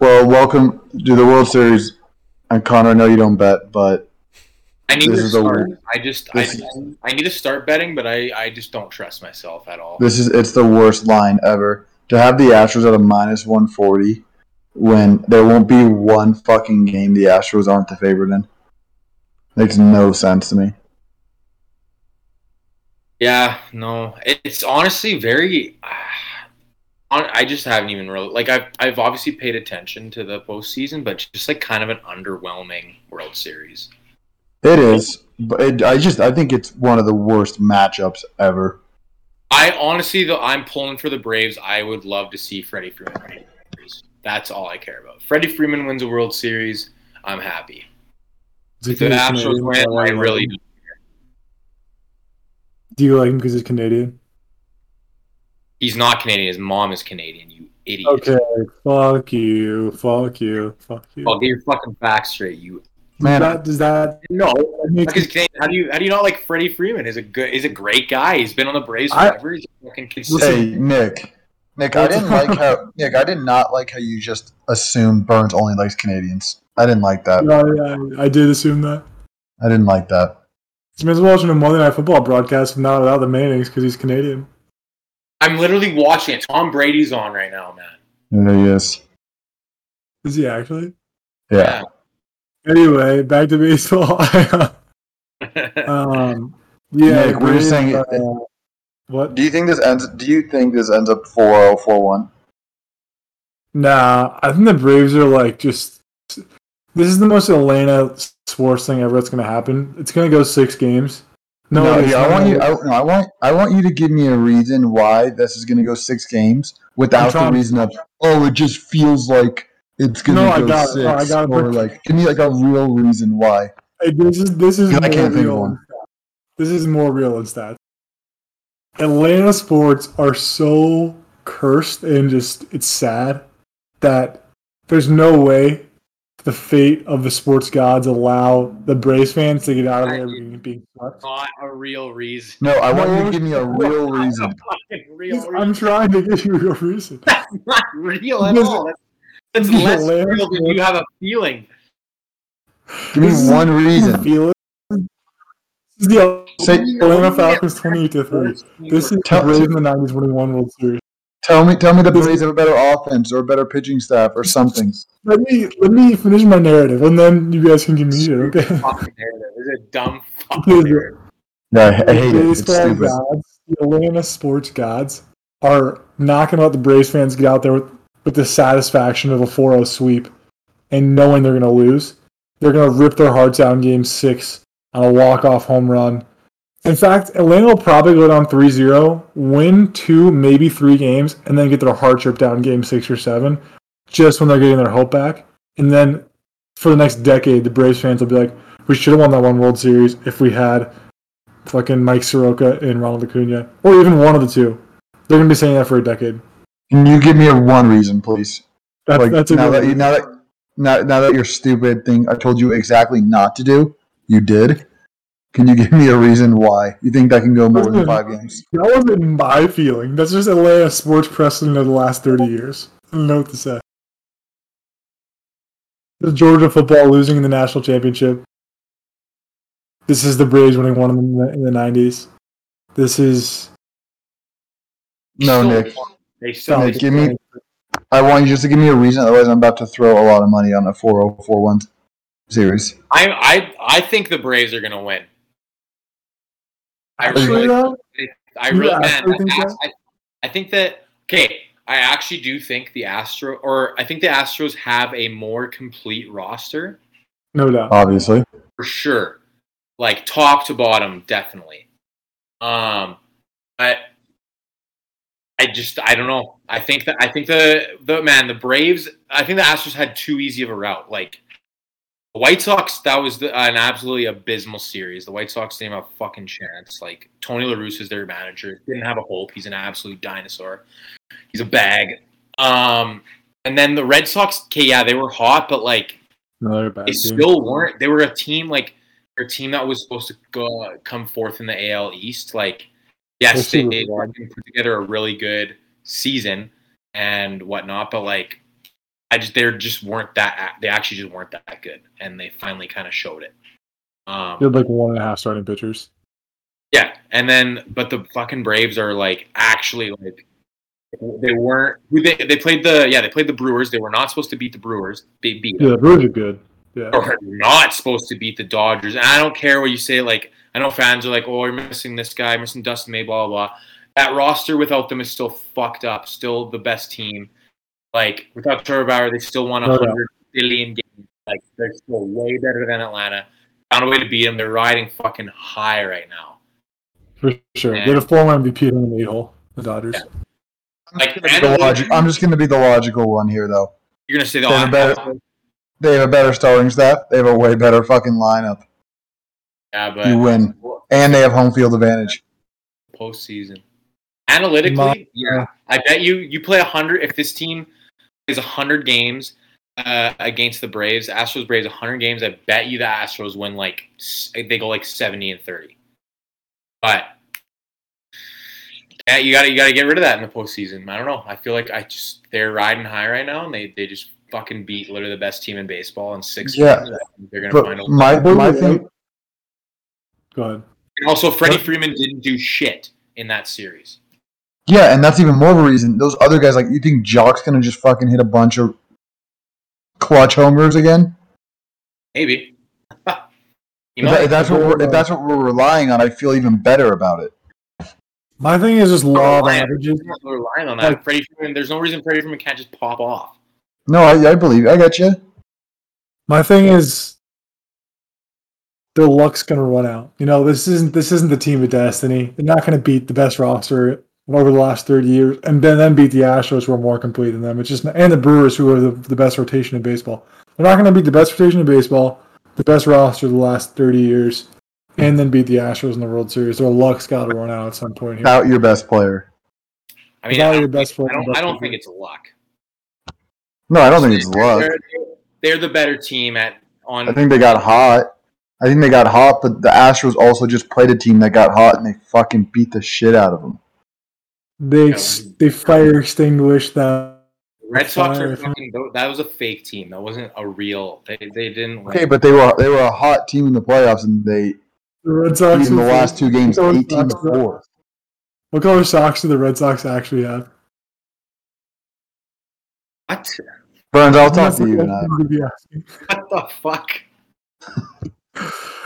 Well, welcome to the World Series. And Connor, I know you don't bet, but I need This to is start. I just I, this I need to start betting, but I, I just don't trust myself at all. this is it's the worst line ever. To have the Astros at a minus 140 when there won't be one fucking game the Astros aren't the favorite in makes no sense to me. Yeah, no, it's honestly very. Hon- I just haven't even really like I've I've obviously paid attention to the postseason, but just like kind of an underwhelming World Series. It is, but it, I just I think it's one of the worst matchups ever. I honestly though I'm pulling for the Braves. I would love to see Freddie Freeman win the World Series. That's all I care about. Freddie Freeman wins a World Series. I'm happy. If the Astros win, I really do. Do you like him because he's Canadian? He's not Canadian. His mom is Canadian. You idiot. Okay, fuck you, fuck you, fuck you. I'll get your fucking facts straight. You Man, Does that, does that no. make Because Canadian, how do you how do you not like Freddie Freeman? Is a good. is a great guy. He's been on the Braves I- forever. He's fucking consistent. Hey, Nick. Nick, I didn't like how Nick. I did not like how you just assumed Burns only likes Canadians. I didn't like that. Yeah, yeah, I did assume that. I didn't like that. This man's watching a Monday Night Football broadcast, not without the Mannings because he's Canadian. I'm literally watching it. Tom Brady's on right now, man. There he is. Is he actually? Yeah. Anyway, back to baseball. um, yeah, Nick, we're just saying- uh, what? Do you think this ends? Do you think this ends up 4-0, 4-1? Nah, I think the Braves are like just. This is the most Elena sports thing ever that's going to happen. It's going to go six games. No, No, yeah, I want you. I, no, I want. I want you to give me a reason why this is going to go six games without the reason of oh, it just feels like it's going to No, I go got it. six, No, I got it. or like give me like a real reason why. Hey, this is this is I more can't think of real. one. This is more real than stats. Atlanta sports are so cursed and just it's sad that there's no way the fate of the sports gods allow the Braves fans to get out of there being, being swept. Not a real reason. No, I want you to give me a real reason. real reason. I'm trying to give you a real reason. That's not real at all. That's, that's less Atlanta real than you have a feeling. Give me This one reason. Feel it. This is the Say, Atlanta Falcons 28 to 3. This is Tell- Braves in the 90s winning one World Series. Tell me, tell me the Braves have a better offense or a better pitching staff or something. Let me let me finish my narrative, and then you guys can give me shit, okay? fucking narrative. It's a dumb fucking narrative. Yeah, I, I hate it. It's stupid. gods, the Atlanta sports gods, are not going to let the Braves fans get out there with, with the satisfaction of a 4-0 sweep and knowing they're going to lose. They're going to rip their hearts out in Game Six on a walk-off home run. In fact, Atlanta will probably go down 3-0, win two, maybe three games, and then get their hearts ripped out in Game Six or Seven, just when they're getting their hope back. And then for the next decade, the Braves fans will be like, "We should have won that one World Series if we had." fucking Mike Soroka and Ronald Acuna, or even one of the two. They're gonna be saying that for a decade. Can you give me a one reason, please? That's, like that's a now that you now that now, now that your stupid thing I told you exactly not to do, you did. Can you give me a reason why you think that can go more than five games? That wasn't my feeling. That's just Atlanta sports precedent of the last thirty years. I don't know what to say. The Georgia football losing in the national championship. This is the Braves winning one in the in the nineties. This is No, Still Nick. They still Nick, give me. I want you just to give me a reason. Otherwise, I'm about to throw a lot of money on a 4-0-4-1 series. I I I think the Braves are gonna win. I Actually, really, though, I really, actually man, think I, that? I, I think that okay. I actually do think the Astro, or I think the Astros have a more complete roster no doubt. Obviously, for sure, like top to bottom, definitely. Um, but I just I don't know. I think that I think the the man the Braves. I think the Astros had too easy of a route. Like the White Sox, that was the, an absolutely abysmal series. The White Sox didn't have a fucking chance. Like Tony La Russa is their manager. Didn't have a hope. He's an absolute dinosaur. He's a bag. Um, and then the Red Sox. Okay, yeah, they were hot, but like bad they team. still weren't. They were a team like a team that was supposed to go come forth in the AL East. Like, yes, Yes, they, they put together a really good season and whatnot, but like I just they just weren't that. They actually just weren't that good, and they finally kind of showed it. Um, They had like one and a half starting pitchers. yeah, and then but the fucking Braves are like actually like they weren't. They they played the yeah they played the Brewers. They were not supposed to beat the Brewers. They beat. Yeah, the Brewers are good. Yeah. Or not supposed to beat the Dodgers. And I don't care what you say. Like I know fans are like, oh, you're missing this guy, missing Dustin May, blah blah blah. That roster without them is still fucked up. Still the best team. Like without Trevor Bauer, they still won a No doubt. hundred billion games. Like they're still way better than Atlanta. Found a way to beat them. They're riding fucking high right now. For sure. Yeah. They had a former MVP in the eight hole, the Dodgers. Yeah. I'm Like, just gonna be the logic- I'm just going to be the logical one here, though. You're gonna say the They're better. They have a better starting staff. They have a way better fucking lineup. yeah, but You win, and they have home field advantage. postseason. Analytically, My- yeah, I bet you you play hundred if this team plays hundred games uh, against the Braves, Astros Braves hundred games. I bet you the Astros win like they go like seventy and thirty. But yeah, you got to you got to get rid of that in the postseason. I don't know. I feel like I just they're riding high right now, and they they just fucking beat literally the best team in baseball in six Yeah. games. They're gonna find a But my my thing, Go ahead. and also Freddie Freeman didn't do shit in that series. Yeah, and that's even more of a reason. Those other guys, like, you think Jock's gonna just fucking hit a bunch of clutch homers again? Maybe. He If, that- if that's what we're, if that's what we're relying on, I feel even better about it. My thing is just law of oh, averages. I'm not relying on that. Like- Freddie Freeman, there's no reason Freddie Freeman can't just pop off. No, I, I believe. I got you. My thing is their luck's gonna run out. You know, this isn't this isn't the team of destiny. They're not gonna beat the best roster over the last thirty years and then, then beat the Astros who are more complete than them. It's just and the Brewers who are the, the best rotation in baseball. They're not gonna beat the best rotation in baseball, the best roster of the last thirty years, and then beat the Astros in the World Series. Their luck's gotta run out at some point here. Out your best player. I mean, Without I your best think, I player, don't, I don't think player. it's luck. No, I don't think it's luck. They're, they're the better team at on. I think they got hot. I think they got hot, but the Astros also just played a team that got hot and they fucking beat the shit out of them. They Yeah. they fire extinguished that. Red Sox are fucking. That was a fake team. That wasn't a real. They, they didn't. Okay, but they were they were a hot team in the playoffs and they The Red Sox in the were- last two games What eighteen to socks do they- four. What color socks do the Red Sox actually have? what? Burns, I'll talk to you what tonight. I'm gonna be asking. What the fuck?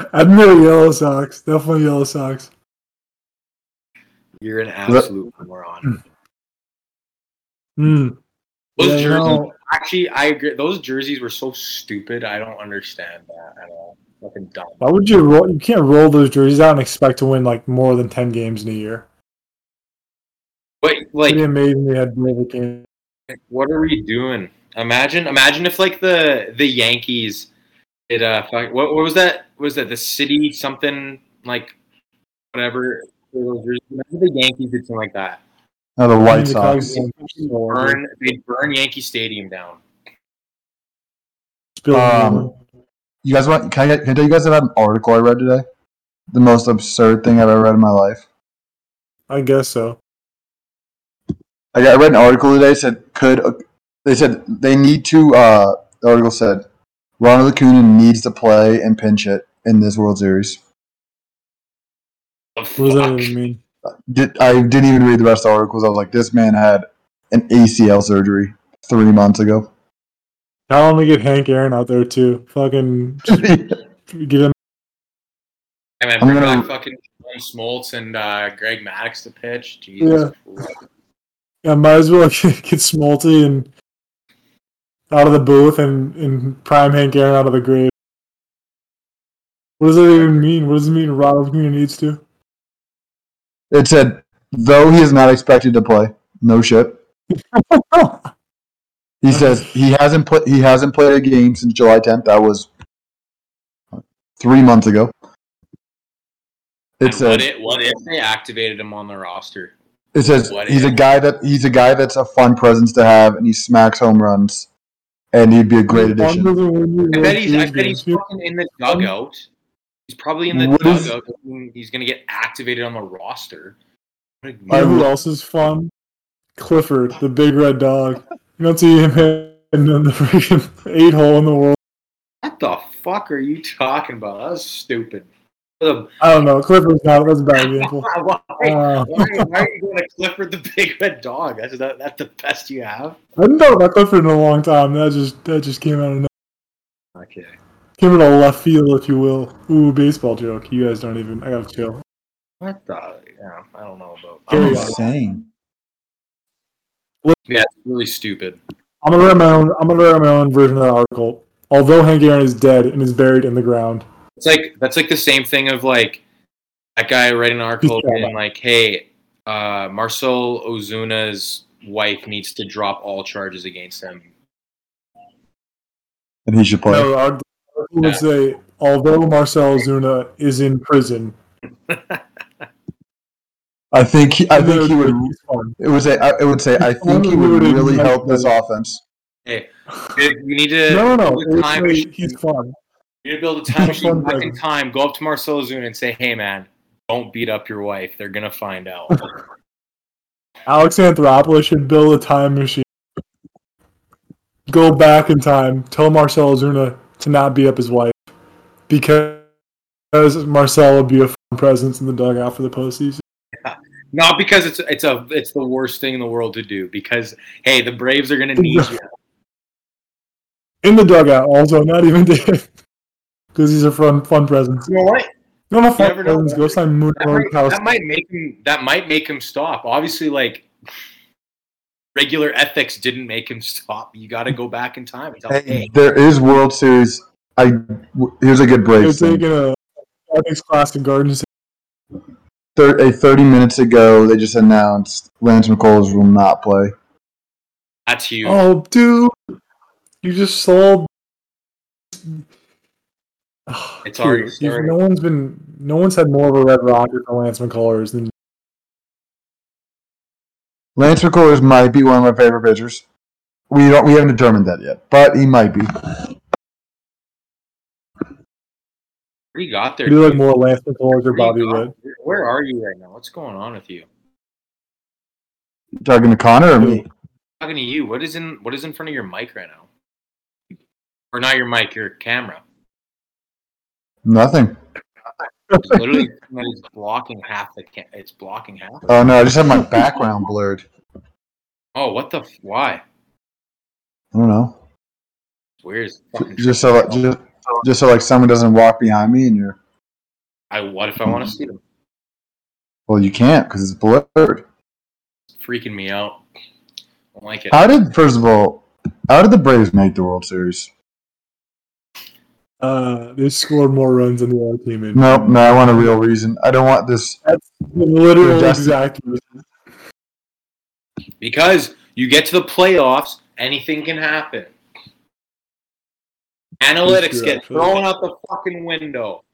Admit yellow socks. Definitely yellow socks. You're an absolute moron. Hmm. Those Yeah, jerseys. know, Actually, I agree. Those jerseys were so stupid. I don't understand that at all. Fucking dumb. why would you roll? You can't roll those jerseys out and expect to win like more than ten games in a year. But like, Pretty amazing they had more games. what are we doing? Imagine, imagine if like the the Yankees did uh what, what was that? Was that the city something like whatever? Imagine the Yankees did something like that. No, the White The Sox. won four. Burn, they burn Yankee Stadium down. Um, You guys want? Can I, can I tell you guys about an article I read today? The most absurd thing I've ever read in my life. I guess so. I, I read an article today. Said could they said they need to. Uh, the article said Ronald Acuna needs to play and pinch it in this World Series. The What does that even mean? Did, I didn't even read the rest of the articles. I was like, this man had an ACL surgery three months ago. Tell him to get Hank Aaron out there too. Fucking give him. I mean, I'm bring gonna- back fucking John Smoltz and uh, Greg Maddux to pitch. Jesus. Christ. Yeah, might as well get, get Smolty and out of the booth and, and prime Hank Aaron out of the grave. What does that even mean? What does it mean Ronald Acuna needs to? It said, though he is not expected to play. No shit. He says he hasn't played. He hasn't played a game since July 10th. That was three months ago. It And what, said if, what if they activated him on the roster? it says what he's a guy that he's a guy that's a fun presence to have, and he smacks home runs, and he'd be a great addition. I bet he's, I bet he's fucking in the dugout. He's probably in the What is- dugout. He's going to get activated on the roster. You know who else is fun? Clifford, the big red dog. You don't see him then the freaking eight hole in the world. What the fuck are you talking about? That's stupid. I don't know. Clifford's not. That's a bad example. why, Uh, why, why are you going to Clifford the Big Red Dog? That's that, that's the best you have. I haven't thought about Clifford in a long time. That just that just came out of nowhere. Okay. Came out of left field, if you will. Ooh, baseball joke. You guys don't even. I gotta chill. What the? Yeah, I don't know about. Carry on. Insane. yeah, it's really stupid. I'm gonna write my own. I'm gonna write my own version of the article. Although Hank Aaron is dead and is buried in the ground, It's like that's like the same thing of like that guy writing an article He's being like, "Hey, uh, Marcel Ozuna's wife needs to drop all charges against him." And he should play. no, the article would say, although Marcel Zuna is in prison, I think he, I think he would. He's fun. It would say. It would say. I think he would really help this offense. Hey, you need to No, no, no. build a time say machine. he's fun. You need to build a time He's machine back in time. Go up to Marcel Zuna and say, "Hey, man, don't beat up your wife. They're gonna find out." Alex Anthopoulos should build a time machine. Go back in time. Tell Marcel Zuna to not beat up his wife because Marcel would be a fun presence in the dugout for the postseason. Not because it's it's a it's the worst thing in the world to do. Because hey, the Braves are gonna need you. In the dugout, also, not even. Because he's a fun, fun presence. You know what? No, no, fun presence. Go sign Moon That might, that might make him. That might make him stop. Obviously, like regular ethics didn't make him stop. You got to go back in time and tell him, Hey, hey, there is World Series. I w- here's a good They're Braves taking a ethics class in Garden City. Thir- a 30 minutes ago, they just announced Lance McCullers will not play. that's huge. Oh, dude, you just sold. It's already Dude, started. No one's been. No one's had more of a red rocket for Lance McCullers than Lance McCullers might be one of my favorite pitchers. We don't. We haven't determined that yet, but he might be. We got there? you like dude? more Lance McCullers or Bobby Wood? Where are you right now? What's going on with you? Talking to Connor or me? talking to you. What is in What is in front of your mic right now? Or not your mic, your camera. Nothing. It's literally it's blocking half the. Ca- it's blocking half. Oh no, I just have my background blurred. Oh, what the? f- Why? I don't know. It's weird. It's Just so like, just, just so like someone doesn't walk behind me and you're I. What if I want to see them? well, you can't because it's blurred. It's freaking me out. I don't like it. How did first of all, how did the Braves make the World Series? Uh, they scored more runs than the other team. In. No, no, I want a real reason. I don't want this. That's the literal exact reason. Because you get to the playoffs, anything can happen. Analytics true, get actually. thrown out the fucking window.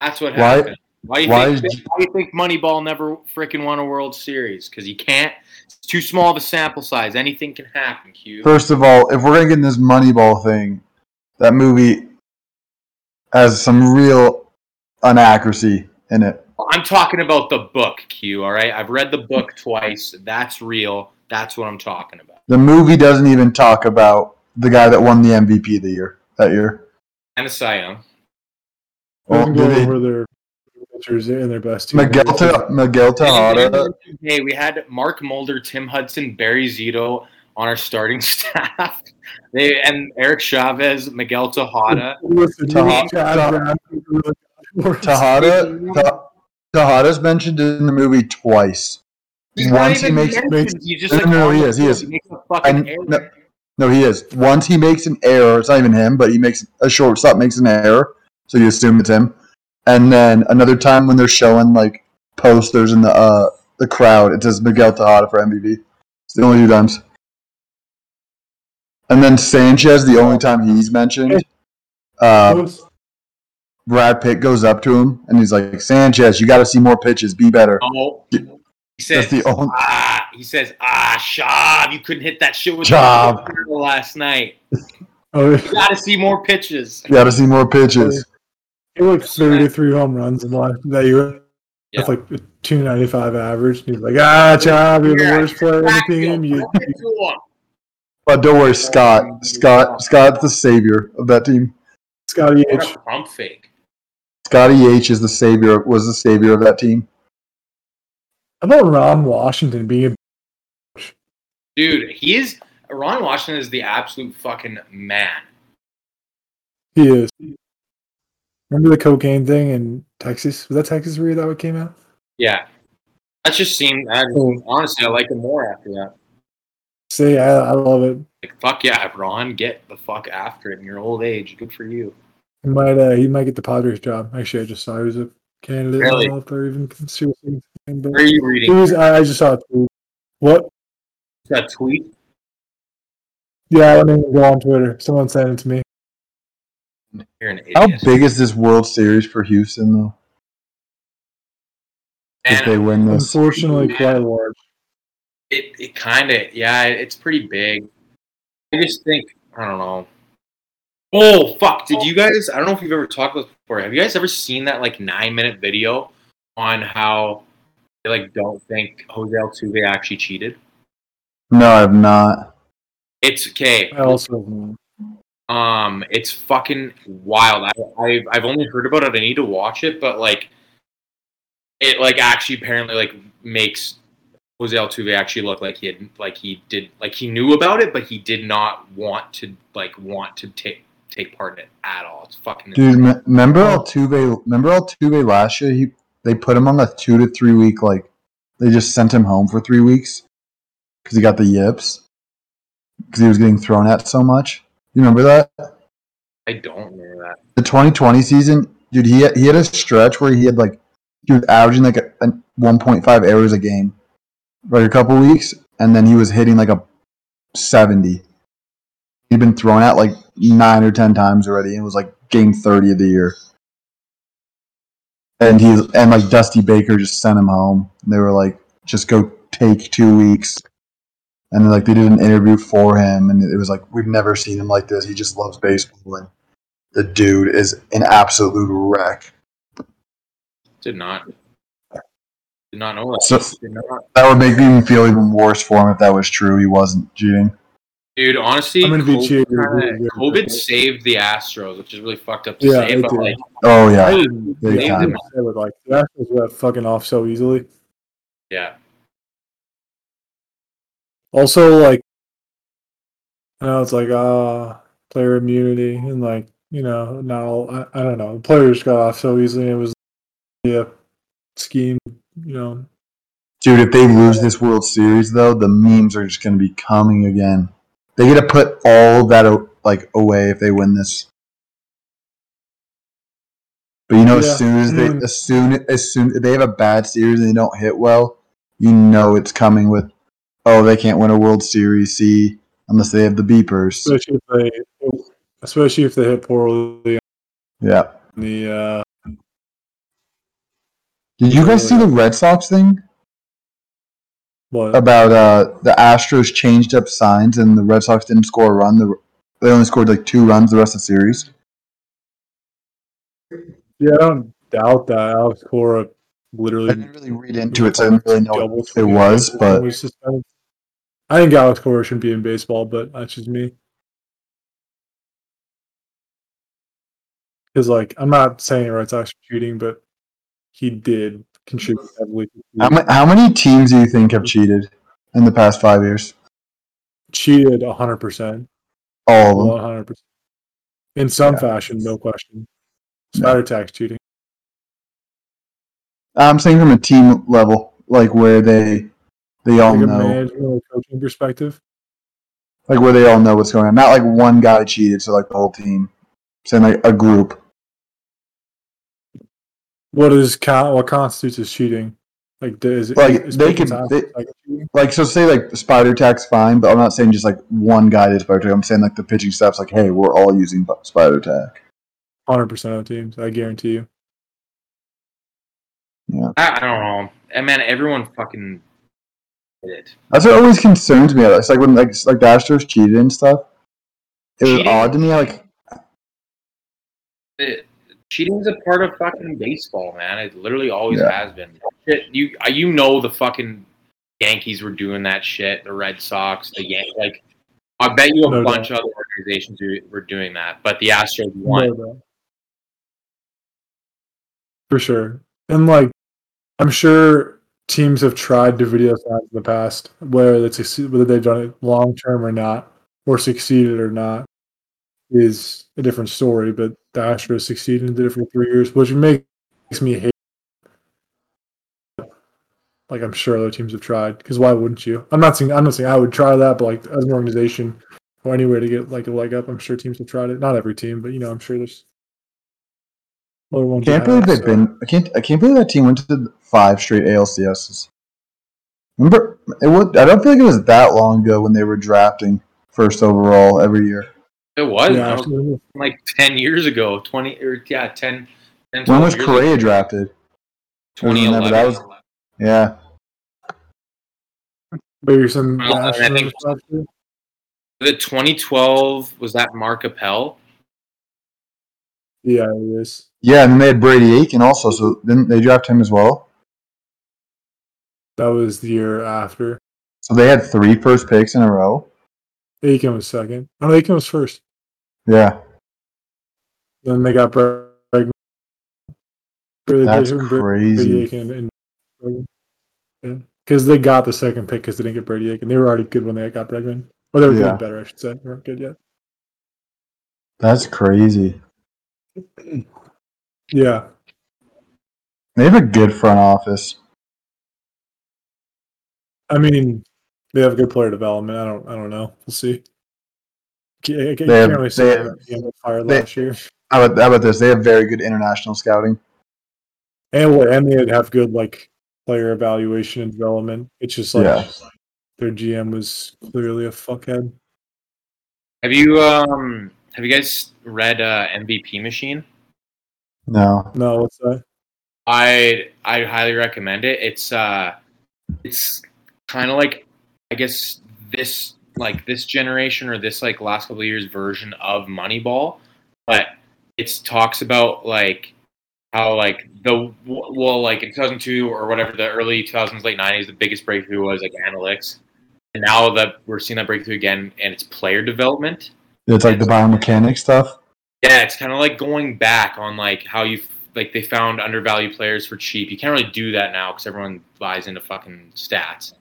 That's what Why- happened. Why do you why think? is- Why do you think Moneyball never freaking won a World Series? Because you can't. It's too small of a sample size. Anything can happen. Q. First of all, if we're gonna get in this Moneyball thing, that movie has some real inaccuracy in it. I'm talking about the book. Q. All right. I've read the book twice. That's real. That's what I'm talking about. The movie doesn't even talk about the guy that won the MVP of the year that year. And the Cy Young. Well, Doesn't go they- over their pitchers and their best team. Miguel, Te- Miguel Tejada. Hey, we had Mark Mulder, Tim Hudson, Barry Zito on our starting staff. They and Eric Chavez, Miguel Tejada. Listen, you Teja- need Chad Brown to really- Tejada. Te- Tejada's mentioned in the movie twice. He's Once he makes, makes- just No, like, no, no, he is, he is. He makes a fucking I- no. no, he is. Once he makes an error, it's not even him, but he makes a shortstop makes an error, so you assume it's him. And then another time when they're showing like posters in the uh the crowd, it says Miguel Tejada for MVP. It's the only two times. And then Sanchez, the only time he's mentioned, uh, Brad Pitt goes up to him and he's like, "Sanchez, you got to see more pitches, be better." No. He says, That's the only. ah, he says, ah, Shav, you couldn't hit that shit with Shav. the last night. Oh, You got to see more pitches. You got to see more pitches. he like 33 home runs in the last that year. Yeah. With like a 295 average. He's like, ah, Chad, you're the worst player on the team. to You, him. Back to him. But don't worry, Scott. Scott. Scott's the savior of that team. Scotty What H. a pump fake. Scotty H is the savior. Was the savior of that team. How about Ron Washington being a Dude, he is Ron Washington is the absolute fucking man. He is. Remember the cocaine thing in Texas? Was that Texas where that what came out? Yeah. That just seemed I, Oh. honestly I like him more after that. Say, I, I love it. Like fuck yeah, Ron, get the fuck after it in your old age. Good for you. He might, uh, he might get the Padres job. Actually, I just saw he was a candidate. I Really? don't know if they're even seriously. But Where are you he reading was, I, I just saw it. Too. What? that tweet? Yeah, I didn't even go on Twitter. Someone sent it to me. You're an idiot. How big is this World Series for Houston though? If they win this, Unfortunately, quite large. It it kind of yeah, it's pretty big. I just think I don't know. Oh fuck! Did you guys? I don't know if you've ever talked about this before. Have you guys ever seen that like nine minute video on how they like don't think Jose Altuve actually cheated? no, I've not. It's okay. I also Um, it's fucking wild. I, I've I've only heard about it. I need to watch it, but like, it like actually apparently like makes Jose Altuve actually look like he had like he did like he knew about it, but he did not want to like want to take take part in it at all. It's fucking Dude, me- remember Altuve? Remember Altuve last year? He they put him on a two to three week like they just sent him home for three weeks because he got the yips because he was getting thrown at so much. You remember that? I don't remember that. The 2020 season, dude. He had, he had a stretch where he had like he was averaging like a, a 1.5 errors a game, like a couple weeks, and then he was hitting like a 70. He'd been thrown at like nine or ten times already, and it was like game 30 of the year. And he and like Dusty Baker just sent him home. They were like, just go take two weeks. And like they did an interview for him, and it was like we've never seen him like this. He just loves baseball, and the dude is an absolute wreck. Did not. Did not know that. So- Did not. That would make me feel even worse for him if that was true. He wasn't cheating. Dude, honestly, I'm gonna be COVID, cheering. kinda- COVID saved the Astros, which is really fucked up to Yeah, say, but like, Oh yeah, really Big saved time. them. They would like the Astros got fucking off so easily. Yeah. Also, like, I know it's like uh player immunity and like you know now I, I don't know The players got off so easily. It was yeah scheme you know dude. If they lose this World Series, though, the memes are just going to be coming again. They got to put all that like away if they win this. But you know, Yeah. as soon as they, Mm. as soon as soon if they have a bad series and they don't hit well, you know it's coming with. Oh, they can't win a World Series. See, unless they have the beepers. especially if they especially if they hit poorly Yeah. the uh Did you guys see the Red Sox thing? what about uh, the Astros changed up signs and the Red Sox didn't score a run. The, they only scored like two runs the rest of the series. yeah I don't doubt that Alex Cora I literally didn't really read into it, so I didn't really know what it was. But suspended. I think Alex Cora shouldn't be in baseball, but that's just me. Because, like, I'm not saying Red Sox are cheating, but he did contribute mm-hmm. heavily. how, ma- how many teams do you think have cheated in the past five years? cheated 100%. All of them. 100%. In some Yeah. fashion, no question. No. Spider Tack cheating. I'm saying from a team level, like where they they all Like a know, management or coaching perspective. like where they all know what's going on. Not like one guy cheated, so like the whole team. saying like a group. What is con- what constitutes as cheating? Like, is it Like, is they picking could- they- like? Like so, say like spider tack fine, but I'm not saying just like one guy did spider tack. I'm saying like the pitching staff's like, hey, we're all using spider tack. Hundred percent of teams, I guarantee you. I, I don't know. And man, everyone fucking did it. That's what always concerns me. It's like when like like the Astros cheated and stuff. It was odd to me. Like it cheating's a part of fucking baseball, man. It literally always Yeah. has been. Shit, you you know the fucking Yankees were doing that shit. The Red Sox, the Yan- like I bet you a No bunch of other organizations were doing that, but the Astros won. No. For sure. And like I'm sure teams have tried to video signs in the past, whether it's succeed- whether they've done it long term or not, or succeeded or not, is a different story. But the Astros succeeded and did it for three years, which makes me hate. Like I'm sure other teams have tried, because why wouldn't you? I'm not saying I'm not saying I would try that, but like as an organization or anywhere to get like a leg up, I'm sure teams have tried it. Not every team, but you know, I'm sure there's ones. Can't believe they've so. been. I can't. I can't believe that team went to the five straight ALCSs. Remember, it was. I don't feel like it was that long ago when they were drafting first overall every year. It was, Yeah, was absolutely. like ten years ago, twenty or yeah, 10, 10 When was Correa ago. drafted? Twenty Remember, that eleven. Yeah, But you're saying Well, I think- last? The twenty twelve was that Mark Appel? Yeah, it is. yeah, and they had Brady Aiken also. So didn't they draft him as well? That was the year after. So they had three first picks in a row. Aiken was second. Oh, Aiken was first. Yeah, Then they got Bregman. Brady that's crazy. Yeah, because they got the second pick because they didn't get Brady Aiken. They were already good when they got Bregman, or they were Yeah. better, I should say. They weren't good yet. That's crazy. Yeah, They have a good front office. I mean, they have good player development. I don't, I don't know. We'll see. Can't, I They have- really they have- that he fired they- last year. How about, how about this? They have very good international scouting. And what and they have good like player evaluation and development. It's just like Yeah. their GM was clearly a fuckhead. Have you um have you guys read uh, MVP Machine? No, No, what's that? I I highly recommend it. It's uh it's kind of like I guess this like this generation or this like last couple of years version of Moneyball, but it talks about like how like the well like in 2002 or whatever the early 2000s late 90s the biggest breakthrough was like analytics and now that we're seeing that breakthrough again and it's player development it's like the biomechanics stuff. yeah, it's kind of like going back on like how you like they found undervalued players for cheap. You can't really do that now because everyone buys into fucking stats.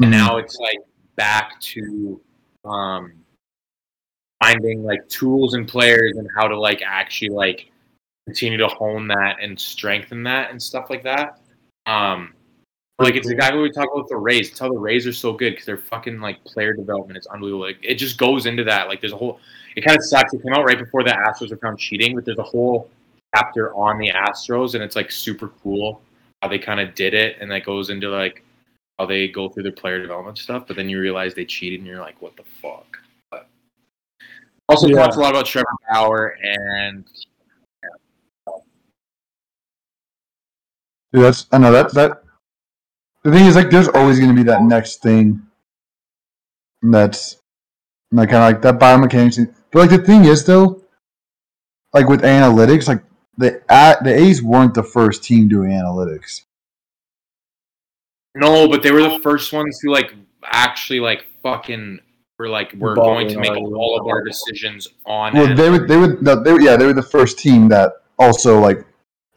And Mhm. now it's like back to um, finding like tools and players and how to like actually like continue to hone that and strengthen that and stuff like that. Um, like it's exactly what we talk about the Rays. It's how the Rays are so good because their fucking like player development is unbelievable. Like, it just goes into that. Like there's a whole. It kind of sucks. It came out right before the Astros were found cheating, but there's a whole chapter on the Astros, and it's like super cool how they kind of did it, and that goes into like how they go through their player development stuff. But then you realize they cheated, and you're like, what the fuck? But also Yeah. talks a lot about Trevor Bauer and Dude, that's I know that that. The thing is, like, there's always going to be that next thing. That's like kind of like that biomechanics. thing. But like the thing is, though, like with analytics, like the the A's weren't the first team doing analytics. No, but they were the first ones who like actually like fucking were like we're going to make all of our decisions on Well, it. they were they were no, they were yeah they were the first team that also like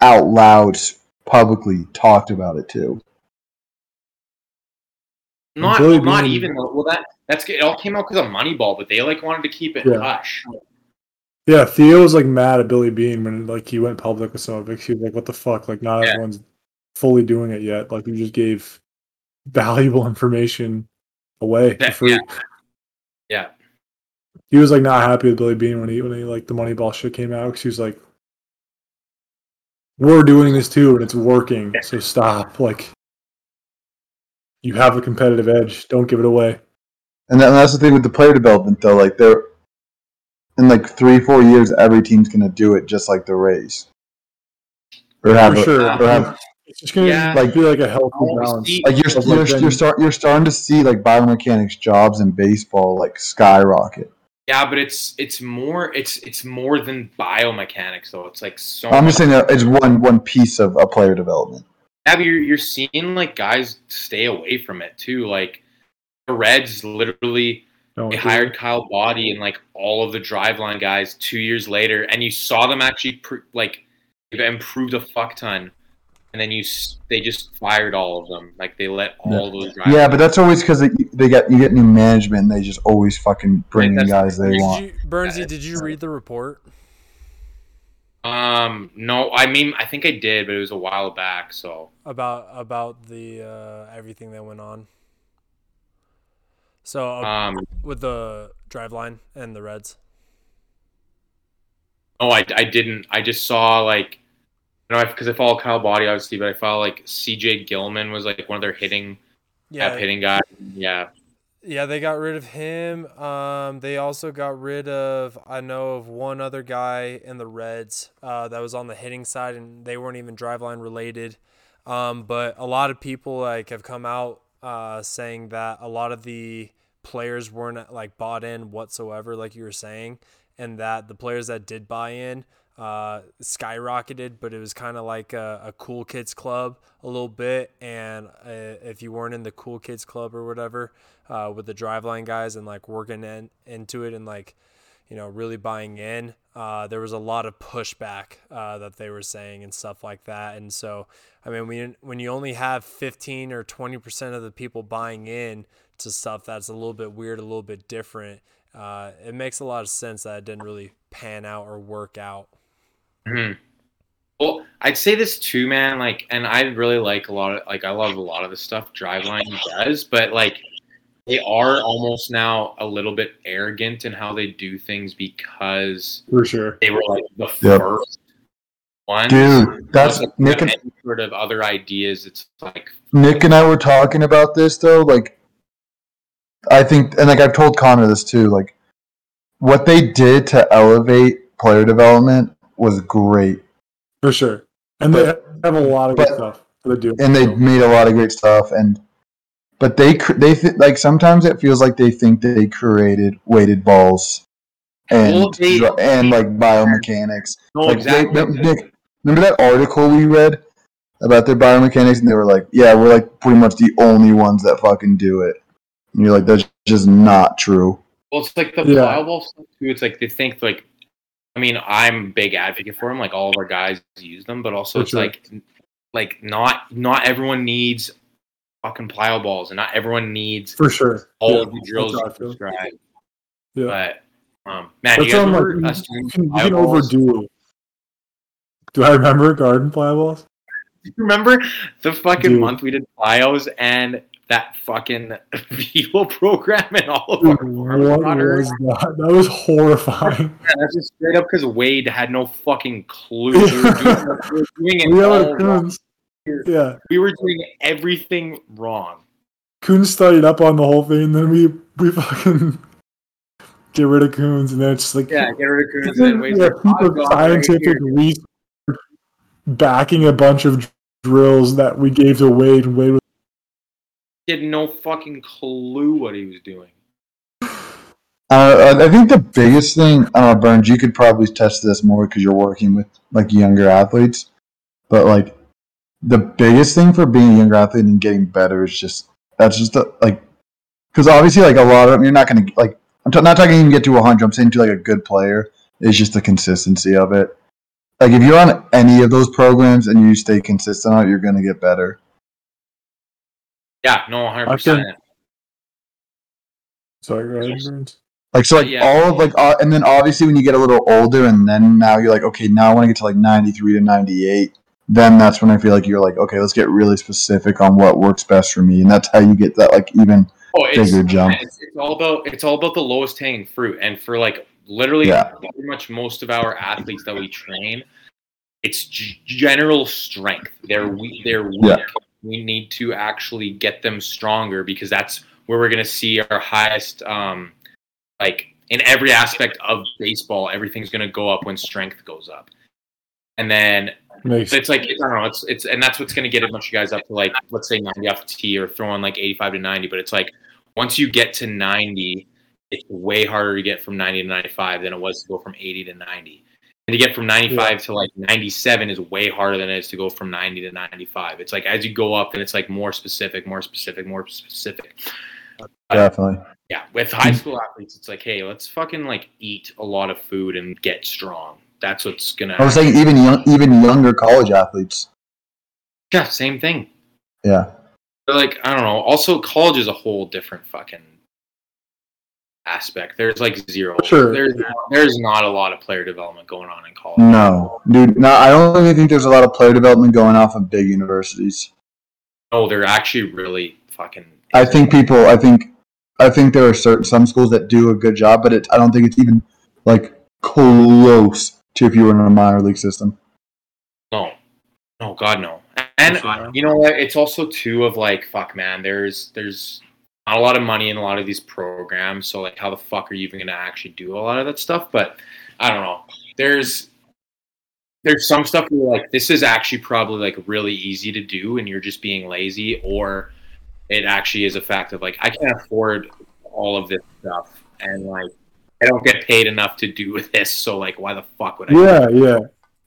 out loud publicly talked about it too. not Billy not Beane- even. Well, that that's it. All came out because of Moneyball, but they like wanted to keep it Yeah. hush. Yeah, Theo was like mad at Billy Beane when like he went public with some of it. He was like, "What the fuck? Like, not Yeah. everyone's fully doing it yet. Like, you just gave valuable information away for Yeah, free." yeah. Yeah. He was like not happy with Billy Beane when he when he like the Moneyball shit came out. 'cause he was like, "We're doing this too, and it's working. So stop. Like, you have a competitive edge. Don't give it away." And, that, and that's the thing with the player development though. Like they're in like three four years, every team's gonna do it just like the Rays. Or have For a- sure. or have It's just gonna Yeah. like be like a healthy balance. see- like you're you're, then- you're start you're starting to see like biomechanics jobs in baseball like skyrocket. Yeah, but it's it's more it's it's more than biomechanics though. It's like so. I'm much. just saying that it's one one piece of a player development. Yeah, but you're you're seeing like guys stay away from it too. Like the Reds literally No, they hired Kyle Boddy and like all of the driveline guys two years later, and you saw them actually pr- like improved a fuck ton, and then you they just fired all of them. Like they let all those driveline. Yeah, but that's always because they, they get you get new management. and They just always fucking bring in guys they Did want. you, Bernsey, Yeah, did you read the report? um, no, I mean I think I did, but it was a while back. So about about the uh, everything that went on. So uh, um, with the driveline and the Reds. Oh, I I didn't. I just saw like. You know, because I follow Kyle Boddy obviously, but I follow like C.J. Gilman was like one of their hitting, Yeah, yeah, hitting guys. Yeah, yeah, they got rid of him. Um, they also got rid of I know of one other guy in the Reds uh, that was on the hitting side, and they weren't even driveline related. Um, but a lot of people like have come out uh, saying that a lot of the players weren't like bought in whatsoever, like you were saying, and that the players that did buy in uh, skyrocketed, but it was kind of like a, a cool kids club a little bit. And uh, if you weren't in the cool kids club or whatever, uh, with the driveline guys and like working in, into it and like, you know, really buying in, uh, there was a lot of pushback uh, that they were saying and stuff like that. And so, I mean, when when you only have 15 or 20% of the people buying in to stuff that's a little bit weird, a little bit different, uh, it makes a lot of sense that it didn't really pan out or work out. Hmm Well, I'd say this too, man. Like, and I really like a lot of like I love a lot of the stuff Driveline does, but like they are almost now a little bit arrogant in how they do things because for sure. they were like the Yep. first one. Dude, that's Like, Nick and sort of other ideas. It's like Nick and I were talking about this though. Like, I think, and like I've told Connor this too. Like, what they did to elevate player development was great, For sure. And they have a lot of good but- stuff. They do. and they made a lot of great stuff. And but they they th- like sometimes it feels like they think they created weighted balls and Well, they- and like biomechanics. no, like exactly. they, Nick, remember that article we read about their biomechanics, and they were like, "Yeah, we're like pretty much the only ones that fucking do it." And you're like, "That's just not true." Well, it's like the Yeah. plyo ball stuff too. It's like they think like, I mean, I'm a big advocate for them. Like all of our guys use them, but also For it's sure. like, like not not everyone needs fucking plyo balls, and not everyone needs For sure. all Yeah, of the drills you I feel. prescribe. Yeah. But um, man, you That's guys remember like, us you doing can, you overdo. Do I remember garden fly balls? Do you remember the fucking Dude. month we did plyos and that fucking people program and all of our Dude, farms what got hurt? was that? That was horrifying. Yeah, that's just straight up because Wade had no fucking clue. We were doing, we were doing it we all had. Coons. Yeah. We were doing everything wrong. Coons studied up on the whole thing, and then we we fucking get rid of Coons, and then it's just like Yeah, get rid of Coons and then Wade's yeah, like, "Oh, of God, right scientific research backing a bunch of drills that we gave to Wade, and Wade was He had no fucking clue what he was doing. Uh, I think the biggest thing, I Burns, you could probably test this more because you're working with like younger athletes. But like, the biggest thing for being a younger athlete and getting better is just that's just a, like, because obviously, like a lot of them, you're not going to like. I'm t- not talking even get to 100. I'm saying to like a good player is just the consistency of it. Like if you're on any of those programs and you stay consistent on it, you're going to get better. Yeah, no, 100%. Okay. sorry, go ahead, Burns. Like so, like Yeah. all of like, uh, and then obviously when you get a little older, and then now you're like, okay, now I want to get to like 93 to 98. Then that's when I feel like you're like, okay, let's get really specific on what works best for me, and that's how you get that like even Oh, it's, bigger jump. It's, it's all about it's all about the lowest hanging fruit, and for like literally Yeah. pretty much most of our athletes that we train, it's g- general strength. They're weak. They're weak. Yeah. We need to actually get them stronger because that's where we're going to see our highest. Um, like in every aspect of baseball, everything's going to go up when strength goes up, and then Makes it's like I don't know. It's it's and that's what's going to get a bunch of guys up to like let's say ninety off the tee or throwing like eighty five to ninety. But it's like once you get to ninety, it's way harder to get from ninety to ninety five than it was to go from eighty to ninety. And to get from ninety five to like ninety seven is way harder than it is to go from ninety to ninety five. It's like as you go up, and it's like more specific, more specific, more specific. Uh, Definitely. Yeah, with high school athletes, it's like, hey, let's fucking like eat a lot of food and get strong. That's what's gonna. I was saying even young, even younger college athletes. yeah, same thing. Yeah. But like, I don't know. Also, college is a whole different fucking aspect. There's like zero. Sure. There's there's not a lot of player development going on in college. No, dude. No, I don't even think there's a lot of player development going off of big universities. No, they're actually really fucking. I think people. I think. I think there are certain some schools that do a good job, but it, I don't think it's even like close to if you were in a minor league system. No, no, God, no. And uh, you know what? It's also too of like, fuck, man. There's there's not a lot of money in a lot of these programs. So like, how the fuck are you even gonna actually do a lot of that stuff? But I don't know. There's there's some stuff where like this is actually probably like really easy to do, and you're just being lazy, or it actually is a fact of like I can't afford all of this stuff, and like I don't get paid enough to do this. So like, why the fuck would I? Yeah, yeah.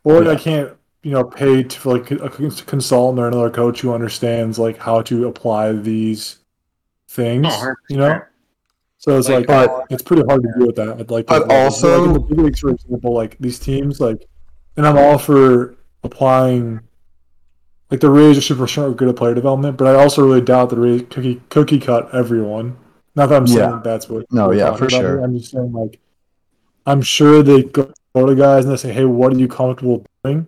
Or Yeah. I can't, you know, pay to like a consultant or another coach who understands like how to apply these things. No, you know, so it's Like, like, but- it's pretty hard to do with that. I'd like, But like, also- like in the big leagues, for example, like these teams, like, and I'm all for applying. Like the Rays are super sure good at player development, but I also really doubt the Rays cookie cookie cut everyone. Not that I'm saying Yeah. that's what. No, yeah, for about sure. here. I'm just saying like, I'm sure they go, go to guys and they say, "Hey, what are you comfortable doing?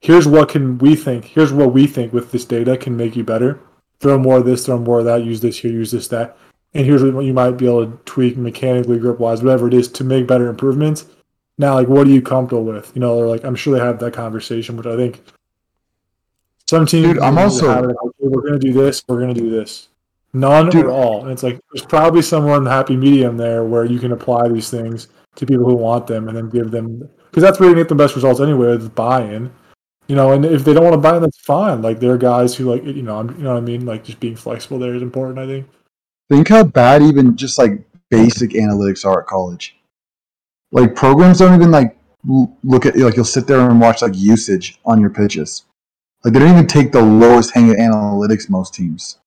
Here's what can we think. Here's what we think with this data can make you better. Throw more of this, throw more of that. Use this here, use this that, and here's what you might be able to tweak mechanically, grip wise, whatever it is, to make better improvements." Now, like, what are you comfortable with? You know, they're like, I'm sure they have that conversation, which I think some teams Dude, I'm also- it like, we're going to do this, we're going to do this. None Dude. or all. And it's like there's probably somewhere in the happy medium there where you can apply these things to people who want them and then give them because that's where you get the best results anyway with buy-in. You know, and if they don't want to buy in, that's fine. Like there are guys who like you know, I'm, you know what I mean. Like just being flexible there is important. I think. Think how bad even just like basic analytics are at college. Like programs don't even like look at like you'll sit there and watch like usage on your pitches. Like they don't even take the lowest hanging analytics most teams.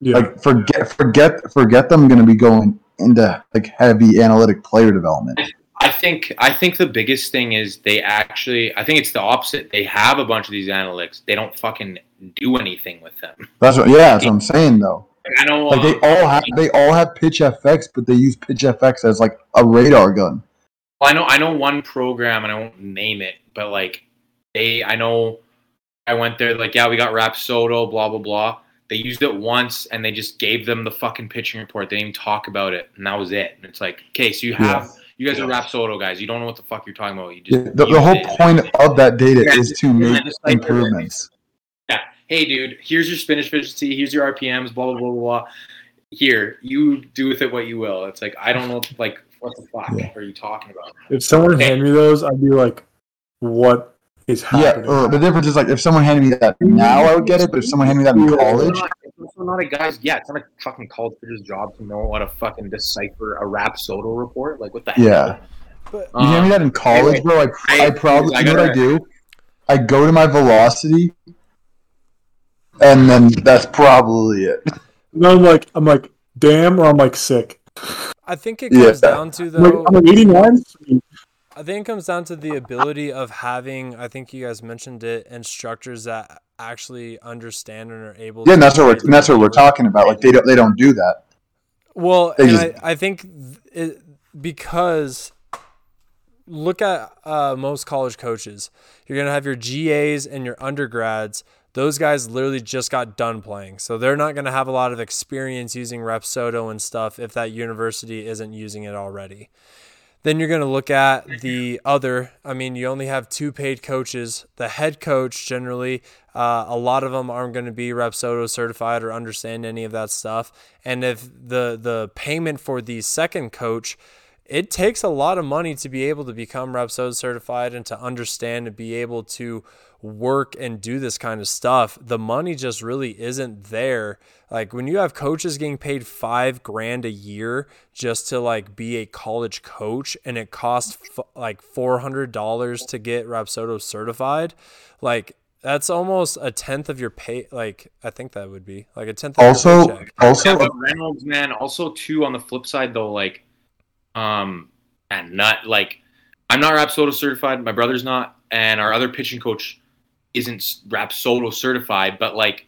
Yeah. Like forget forget forget them going to be going into like heavy analytic player development. I think I think the biggest thing is they actually I think it's the opposite. They have a bunch of these analytics. They don't fucking do anything with them. That's what yeah, that's what I'm saying though. I know Like they all have they all have pitch FX, but they use pitch FX as like a radar gun. I know I know one program and I won't name it, but like they I know I went there like yeah we got Rapsodo blah blah blah. They used it once and they just gave them the fucking pitching report. They didn't even talk about it and that was it. And it's like okay, so you have you guys are Rapsodo guys. You don't know what the fuck you're talking about. You just The, the use whole it. point of that data Yeah, is to yeah, make just like- improvements. Yeah. Hey, dude, here's your spinach efficiency. Here's your RPMs. Blah blah blah blah. blah. Here, you do with it what you will. It's like I don't know. Like, what the fuck Yeah. are you talking about? If someone handed me those, I'd be like, "What is Yeah, happening?" or the difference is like if someone handed me that now, I would get it. But if someone handed me that in college, It's not- It's not a guy's. Yeah, it's not a fucking college pitcher's job to know how to fucking decipher a Rapsodo report. Like, what the hell? Yeah. But you hand me that in college, anyway, bro. I, I, I- probably I you know what I do? I go to my velocity, and then that's probably it. No, I'm like, I'm like, damn, or I'm like sick. I think it Yeah. comes down to I'm like, though. I'm like 89. I think it comes down to the ability of having. I think you guys mentioned it, instructors that actually understand and are able. Yeah, and that's what we're and that's what we're talking about. Like they don't they don't do that. Well, and just- I, I think it, because look at uh, most college coaches. You're gonna have your GAs and your undergrads. Those guys literally just got done playing, so they're not gonna have a lot of experience using Rapsodo and stuff if that university isn't using it already. Then you're going to look at the other. I mean, you only have two paid coaches. The head coach, generally, uh, a lot of them aren't going to be Rapsodo certified or understand any of that stuff. And if the the payment for the second coach, it takes a lot of money to be able to become Rapsodo certified and to understand and be able to work and do this kind of stuff. The money just really isn't there. Like when you have coaches getting paid five grand a year just to like be a college coach, and it costs f- like four hundred dollars to get Rapsodo certified, like That's almost a tenth of your pay. Like I think that would be like a tenth. Of Also, your paycheck. also, Yeah, but Reynolds, man, also too on the flip side though, like, um, and not like, I'm not Rapsodo certified. My brother's not, and our other pitching coach isn't Rapsodo certified. But like,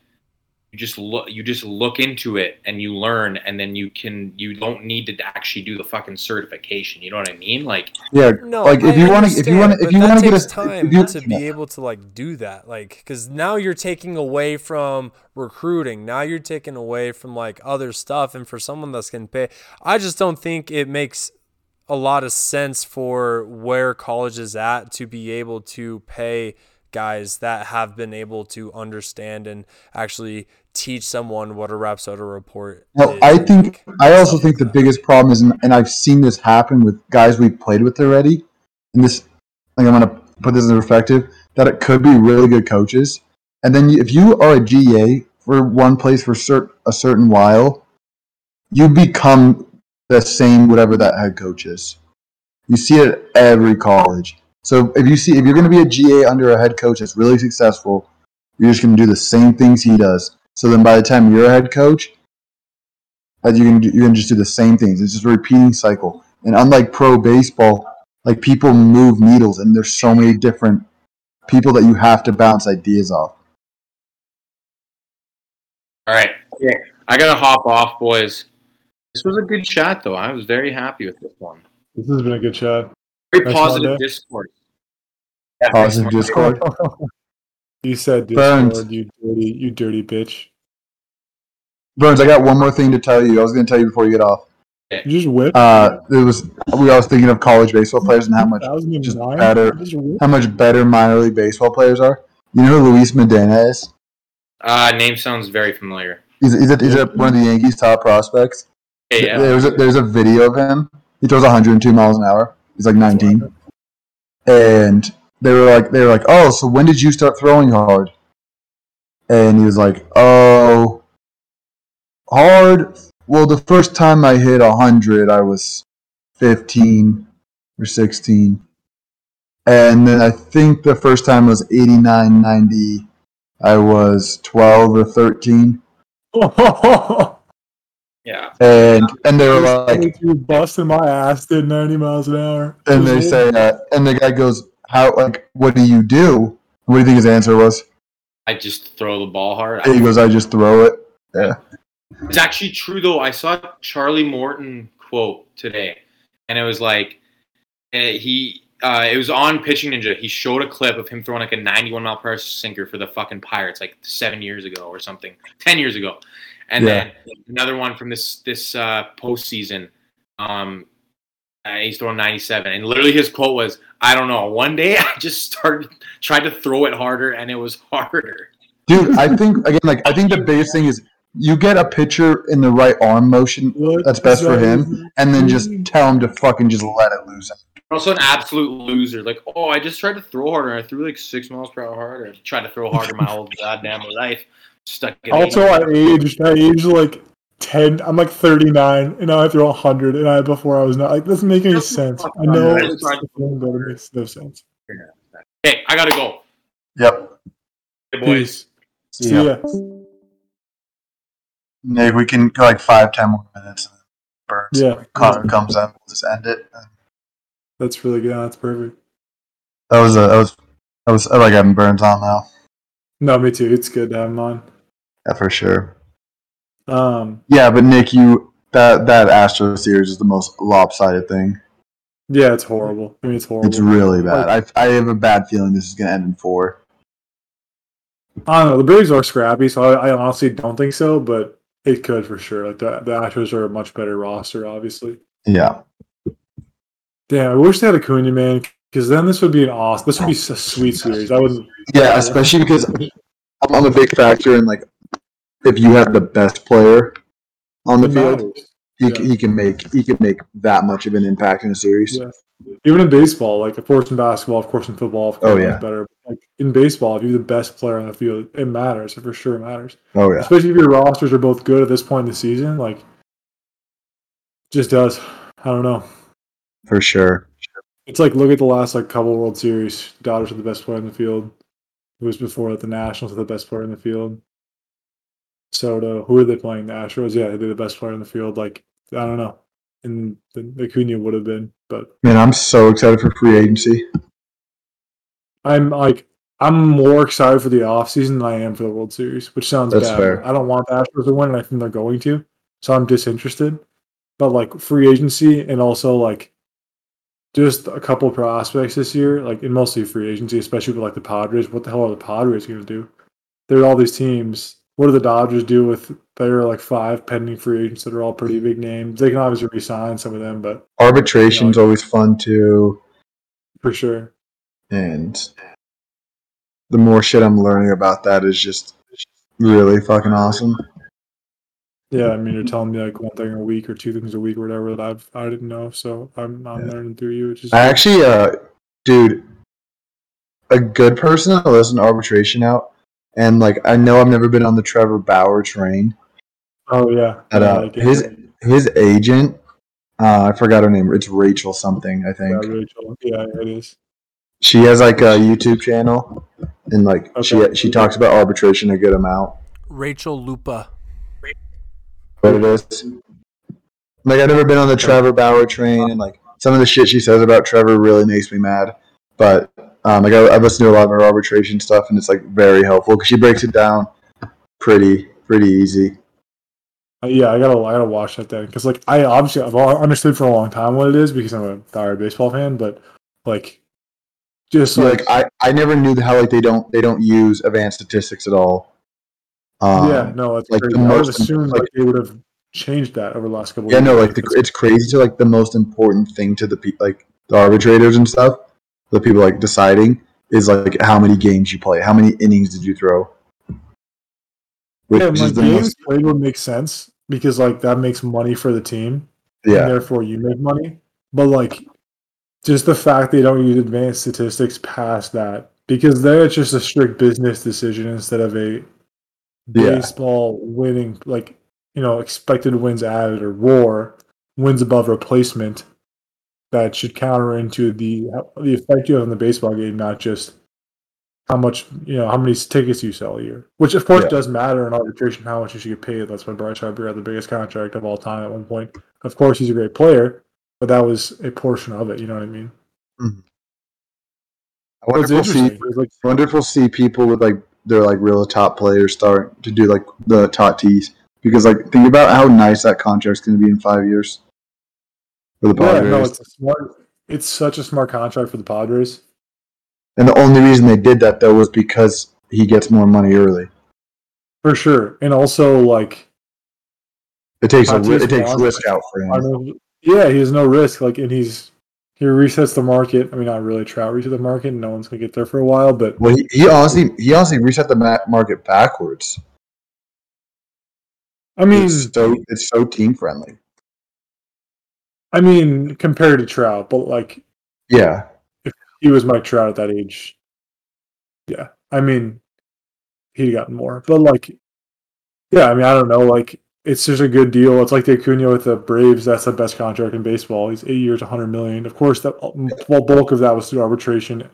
you just look, you just look into it and you learn, and then you can, you don't need to actually do the fucking certification. You know what I mean? Like, yeah, No, like, if I you wanna- if you wanna- if you wanna get a- time you- to be yeah. able to like do that, like because now you're taking away from recruiting. Now you're taking away from like other stuff, and for someone that's getting pay I just don't think it makes a lot of sense for where college is at to be able to pay guys that have been able to understand and actually teach someone what a Rapsodo report. Well, is, I think I also think the biggest problem is, and and I've seen this happen with guys we've played with already, and this, like I'm gonna put this in perspective, that it could be really good coaches, and then if you are a GA for one place for cert, a certain while, you become the same whatever that head coach is. You see it at every college. So if you see if you're going to be a GA under a head coach that's really successful, you're just going to do the same things he does. So then by the time you're a head coach, you can do, you can just do the same things. It's just a repeating cycle. And unlike pro baseball, like people move needles, and there's so many different people that you have to bounce ideas off. all right, yeah, I gotta hop off, boys. This was a good chat, though. I was very happy with this one. This has been a good chat. Very Next positive Monday. discourse. Yeah, Positive next Discord. you said Burns. Discord, you dirty, you dirty bitch. Burns, I got one more thing to tell you. I was going to tell you before you get off. You just whipped. Uh, it was we I was thinking of college baseball players and how much just better- just how much better minor league baseball players are. You know who Luis Medina is? Uh, name sounds very familiar. He's, he's, a, he's a, one of the Yankees' top prospects. Yeah. There's a, there's a video of him. He throws 102 miles an hour. He's like 19, and they were like, they were like, oh, so when did you start throwing hard? And he was like, oh, hard. Well, the first time I hit 100, I was 15 or 16, and then I think the first time was 89, 90. I was 12 or 13, yeah. and and they were like. you busting my ass, did 90 miles an hour. And they say, uh, and the guy goes, "How? Like, what do you do?" What do you think his answer was? I just throw the ball hard. He goes, "I just throw it." Yeah, It's actually true though. I saw Charlie Morton quote today, and it was like eh, he. Uh, it was on Pitching Ninja. He showed a clip of him throwing like a 91 mile per hour sinker for the fucking Pirates like seven years ago or something, ten years ago, and Yeah. then another one from this this uh, postseason. Um, uh, he's throwing 97, and literally his quote was, "I don't know. One day I just started tried to throw it harder, and it was harder." dude. I think again, like, I think the biggest thing is you get a pitcher in the right arm motion, What That's best for does him, and then just tell him to fucking just let it loose. also an absolute loser. Like, oh, I just tried to throw harder. I threw like six miles per hour harder. I tried to throw harder my whole goddamn life. Stuck it. Also, I aged. I aged like 10. I'm like 39, and now I throw 100, and I before I was not. Like, doesn't make any sense. I know it's just tried to- the thing, but it makes no sense. Hey, I gotta go. Yep. Hey, boys. Peace. See Yeah. ya. Maybe we can go like five, ten more minutes. And Burns. Yeah. Connor comes in. We'll just end it. That's really good. That's perfect. That was a. That was. That was. I like having Burns on now. No, me too. It's good to have him on. Yeah, for sure. Um, Yeah, but Nick, you that that Astro series is the most lopsided thing. yeah, it's horrible. I mean, it's horrible. It's really bad. I I have a bad feeling this is gonna end in four. I don't know. The Braves are scrappy, so I, I honestly don't think so, but it could for sure. Like the the Astros are a much better roster, obviously. Yeah. Damn, I wish they had Acuna, man, because then this would be an awesome. This would be a sweet series. I would. Yeah, especially because I'm, I'm a big factor in like if you have the best player on the field, he, Yeah. he can make he can make that much of an impact in a series. Yeah. Even in baseball, like of course in basketball, of course in football, of oh, course Oh, yeah. better. But, like in baseball, if you're the best player on the field, it matters. It for sure it matters. Oh yeah. Especially if your rosters are both good at this point in the season, like just does. I don't know. For sure. It's like look at the last like couple World Series. Dodgers are the best player in the field. It was before that the Nationals were the best player in the field. Soto, who are they playing? The Astros. Yeah, they're the best player in the field. Like I don't know, and the Acuna would have been, but Man, I'm so excited for free agency. I'm like I'm more excited for the offseason than I am for the World Series, which sounds That's bad. fair. I don't want the Astros to win, and I think they're going to, so I'm disinterested. But like free agency and also like just a couple prospects this year, like and mostly free agency, especially with like the Padres. What the hell are the Padres going to do? There are all these teams. What do the Dodgers do with there are like five pending free agents that are all pretty big names? They can obviously resign some of them, but Arbitration's always fun too, for sure. and the more shit I'm learning about that is just really fucking awesome. Yeah, I mean, you're telling me like one thing a week or two things a week or whatever that I've I didn't know. So I'm I'm Yeah. learning through you, which is I actually, uh, dude, a good person to listen to arbitration out, and like I know I've never been on the Trevor Bauer train. oh yeah, But, uh, like, his- His agent, uh, I forgot her name. It's Rachel something, I think. yeah, think. Rachel. Yeah, it is. She has like a YouTube channel, and like Okay. she she talks about arbitration a good amount. Rachel Luba. What it is. Like I've never been on the Trevor Bauer train, and like some of the shit she says about Trevor really makes me mad. But um, like I, I've listened to a lot of her arbitration stuff, and it's like very helpful because she breaks it down pretty pretty easy. Uh, yeah, I gotta I gotta watch that then because like I obviously I've understood for a long time what it is because I'm a diehard baseball fan, but like just like, like I, I never knew how like they don't they don't use advanced statistics at all. Um, yeah, no, it's like, the crazy. I would most- assume like- like they would have changed that over the last couple. Yeah, of no, like the, it's crazy to like the most important thing to the like the arbitrators and stuff, the people like deciding is like how many games you play, how many innings did you throw. Which yeah, is like the games most, played would make sense because like that makes money for the team. and yeah, therefore you make money. But like, just the fact they don't use advanced statistics past that because there it's just a strict business decision instead of a Yeah. baseball winning like you know expected wins added or WAR wins above replacement that should counter into the the effect you have on the baseball game, not just how much you know how many tickets you sell a year, which of course Yeah. does matter in arbitration how much you should get paid. That's why Bryce Harper had the biggest contract of all time at one point. Of course, he's a great player, but that was a portion of it. You know what I mean? Mm-hmm. I But wonder it's if we'll see. It's like I wonder if we'll see people with like their like real top players start to do like the Tatis because like think about how nice that contract's going to be in five years for the Padres. yeah, no, it's a smart. It's such a smart contract for the Padres. and the only reason they did that though was because he gets more money early. For sure, and also like It takes a it takes risk out for him. yeah, he has no risk. Like, and he's he resets the market. I mean, not really. Trout reset the market. No one's gonna get there for a while, but Well, he, he honestly he honestly reset the ma- market backwards. I mean, it's so it's so team friendly. I mean, compared to Trout, but like Yeah, if he was Mike Trout at that age. Yeah, I mean, he'd gotten more, but like, yeah, I mean, I don't know. Like, it's just a good deal. It's like the Acuna with the Braves. That's the best contract in baseball. He's eight years, hundred million. Of course, the um, well, bulk of that was through arbitration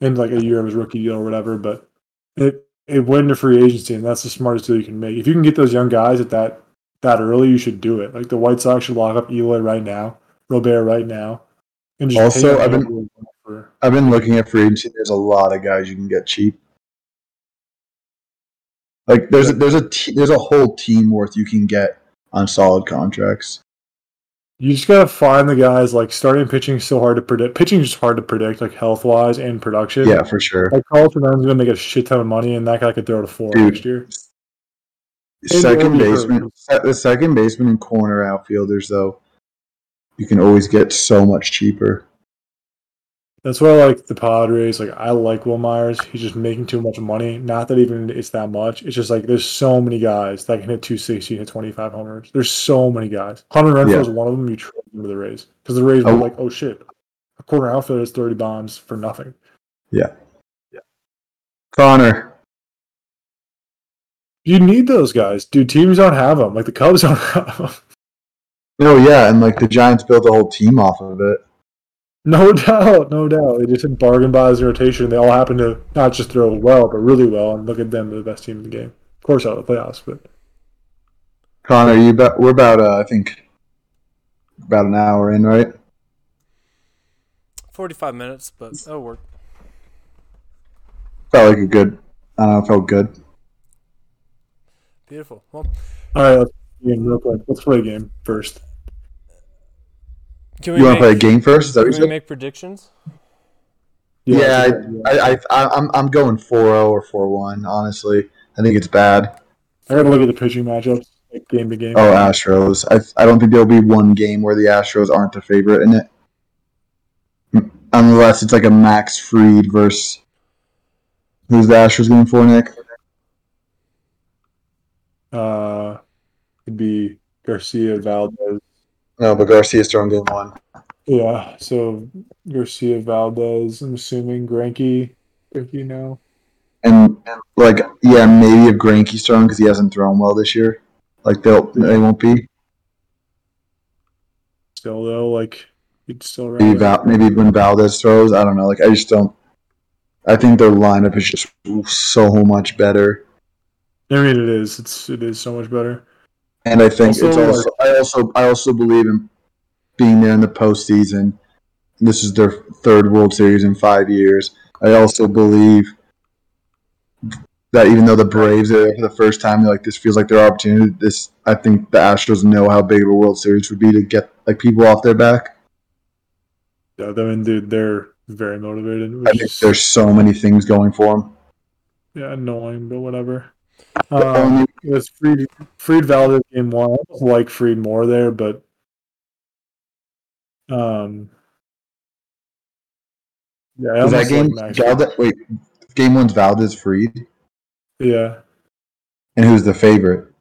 and like a year of his rookie deal or whatever. But it it went into free agency, and that's the smartest deal you can make. If you can get those young guys at that that early, you should do it. Like the White Sox should lock up Eloy right now, Robert right now, and Also, I've been- whatever they want for. I've been looking at free agency. There's a lot of guys you can get cheap. Like there's a, there's a te- there's a whole team worth you can get on solid contracts. You just gotta find the guys. Like starting pitching is so hard to predict. Pitching is just hard to predict, like health wise and production. Yeah, for sure. Like Carlton Ryan's gonna make a shit ton of money, and that guy could throw to four Dude. next year. Second Andy baseman, the second baseman and corner outfielders though, you can always get so much cheaper. That's why I like the Padres. Like I like Wil Myers. He's just making too much money. Not that even it's that much. It's just like there's so many guys that can hit 260, hit 25 homers. There's so many guys. Hunter Renfroe Yeah. is one of them. You trade him to the Rays because the Rays oh. were Oh. like, oh shit, a corner outfielder is 30 bombs for nothing. Yeah. Yeah. Connor, You need those guys, dude. Teams don't have them. Like the Cubs don't have them. oh yeah, and like the Giants built a whole team off of it. No doubt, no doubt. They just had bargain buys in rotation. They all happen to not just throw well, but really well. And look at them, the best team in the game. Of course, out of the playoffs, but Connor, you about we're about uh, I think about an hour in, right? 45 minutes, but that'll work. Felt like a good. I don't know. Felt good. Beautiful. Well, all right, let's game real quick. Let's play a game first. can we, You want to play a game first? Is that what you can we said? make predictions? Yeah, that's a- I, I, I, I'm, I'm going 4-0 or 4-1. Honestly, I think it's bad. I gotta look at the pitching matchups, like game to game. Oh, Astros. I, I don't think there'll be one game where the Astros aren't the favorite in it, mm, unless it's like a Max Fried versus who's the Astros going for, Nick? Uh, could be Garcia, Valdez. No, but Garcia's throwing game one. Yeah, so Garcia, Valdez. I'm assuming Greinke. Greinke now. And like, yeah, maybe if Greinke's throwing because he hasn't thrown well this year. Like they'll they won't be. Still though, like he'd still Maybe. Val, maybe when Valdez throws, I don't know. Like I just don't. I think their lineup is just so much better. I mean, it is. It's it is so much better. And I think Also, it's also I also I also believe in being there in the postseason. This is their third World Series in five years. I also believe that even though the Braves are there for the first time, like this feels like their opportunity. This I think the Astros know how big of a World Series would be to get like people off their back. Yeah, I mean, dude, they're very motivated. I think is, there's so many things going for them. yeah, annoying, but whatever. The Um, it was Fried, Fried Valdez game one. I almost like Fried more there, but um, yeah, that game like Valdez, wait, game one's Valdez Freed, Yeah, and who's the favorite?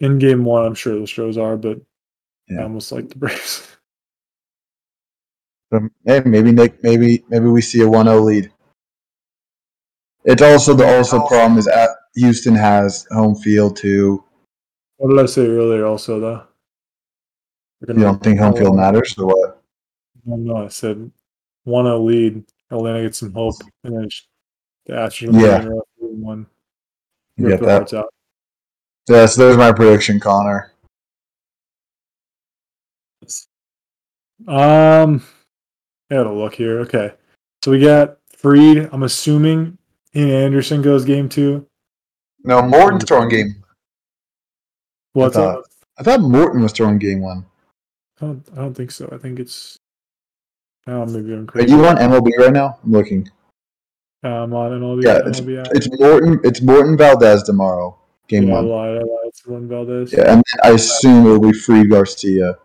in game one, I'm sure the shows are, but I almost like the Braves. Um, hey, maybe Nick, maybe maybe we see a 1-0 lead. It's also the also problem is at Houston has home field too. what did I say earlier? Also, though, You don't think home field matters or what? No, no, I said one a lead. Atlanta gets some hope, and then the Astros Yeah. one. You get that? out. Yeah, so there's my prediction, Connor. Um, I gotta look here. Okay, so we got Fried. I'm assuming Ian Anderson goes game two. No, Morton's throwing game. What's thought- up? I thought Morton was throwing game one. I don't, I don't think so. I think it's. Oh, maybe I'm Are crazy. you on MLB right now? I'm looking. Uh, I'm on MLB. Yeah, it's, MLB it's Morton. It's Morton Valdez tomorrow. Game yeah, I one. lied. I lied. It's one Valdez. Yeah, and then I assume it'll be Fried Garcia,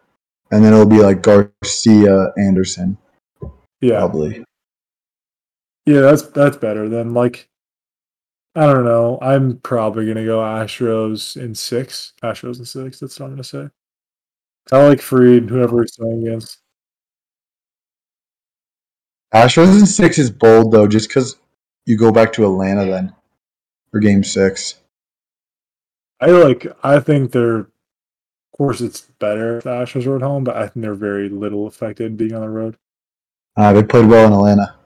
and then it'll be like Garcia Anderson yeah. probably. Yeah, that's that's better than like I don't know. I'm probably gonna go Astros in six. Astros in six. That's what I'm gonna say. I like Fried, whoever he's playing against. Astros in six is bold though, just because you go back to Atlanta then for Game Six. I like. I think they're. Of course, it's better if the Astros are at home, but I think they're very little affected being on the road. Uh, they played well in Atlanta.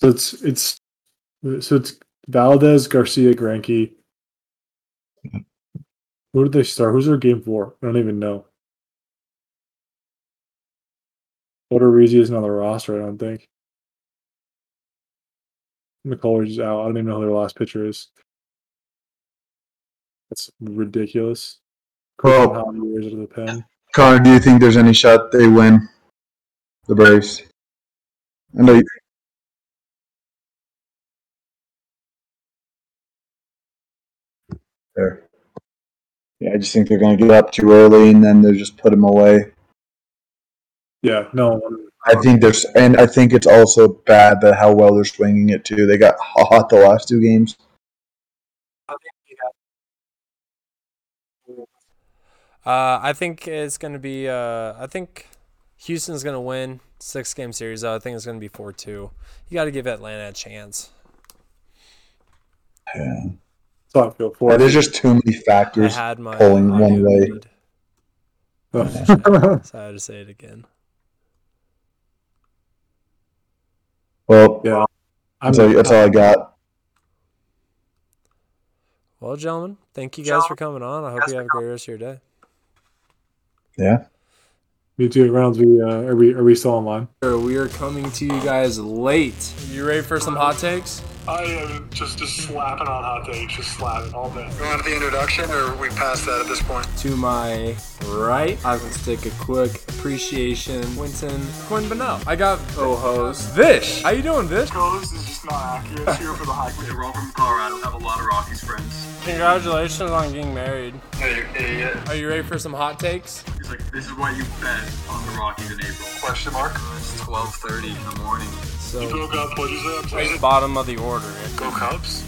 So it's it's so it's Valdez, Garcia, Greinke. Who did they start? Who's their game four? I don't even know. Odorizzi isn't on the roster, I don't think. McCullers is out. I don't even know who their last pitcher is. That's ridiculous. Well- How many years of the pen? Connor, do you think there's any shot they win the Braves? I know there. Yeah, I just think they're going to get up too early and then they'll just put them away. Yeah, no. I think there's, and I think it's also bad that how well they're swinging it too. They got hot the last two games. Uh, I think it's going to be. Uh, I think Houston's going to win six game series. Though. I think it's going to be four two. You got to give Atlanta a chance. Yeah. That's how I feel for Yeah, there's just too many factors. had my pulling audio one way. muted, so I had to say it again. Well, Yeah. I'm, that's, all, that's all I got. Well, gentlemen, thank you guys for coming on. I hope you have a great rest of your day. Yeah. me too. Reynolds, we uh, are we are we still online? We are coming to you guys late. You ready for some hot takes? I am just just slapping on hot takes, just slapping all day. You want the introduction, or we past that at this point? To my right, I can take a quick appreciation. Quentin Quinn Bennell. I got co-host Vish. How you doing, Vish? Co-host is just not accurate here for the high We're all from Colorado. Have a lot of Rockies friends. Congratulations on getting married. Hey, you idiot. Are you ready for some hot takes? He's like, this is what you bet on the Rockies in April. Question mark. Uh, it's 12:30 in the morning. So you Broke up. What is it? bottom of the order. Go Cubs.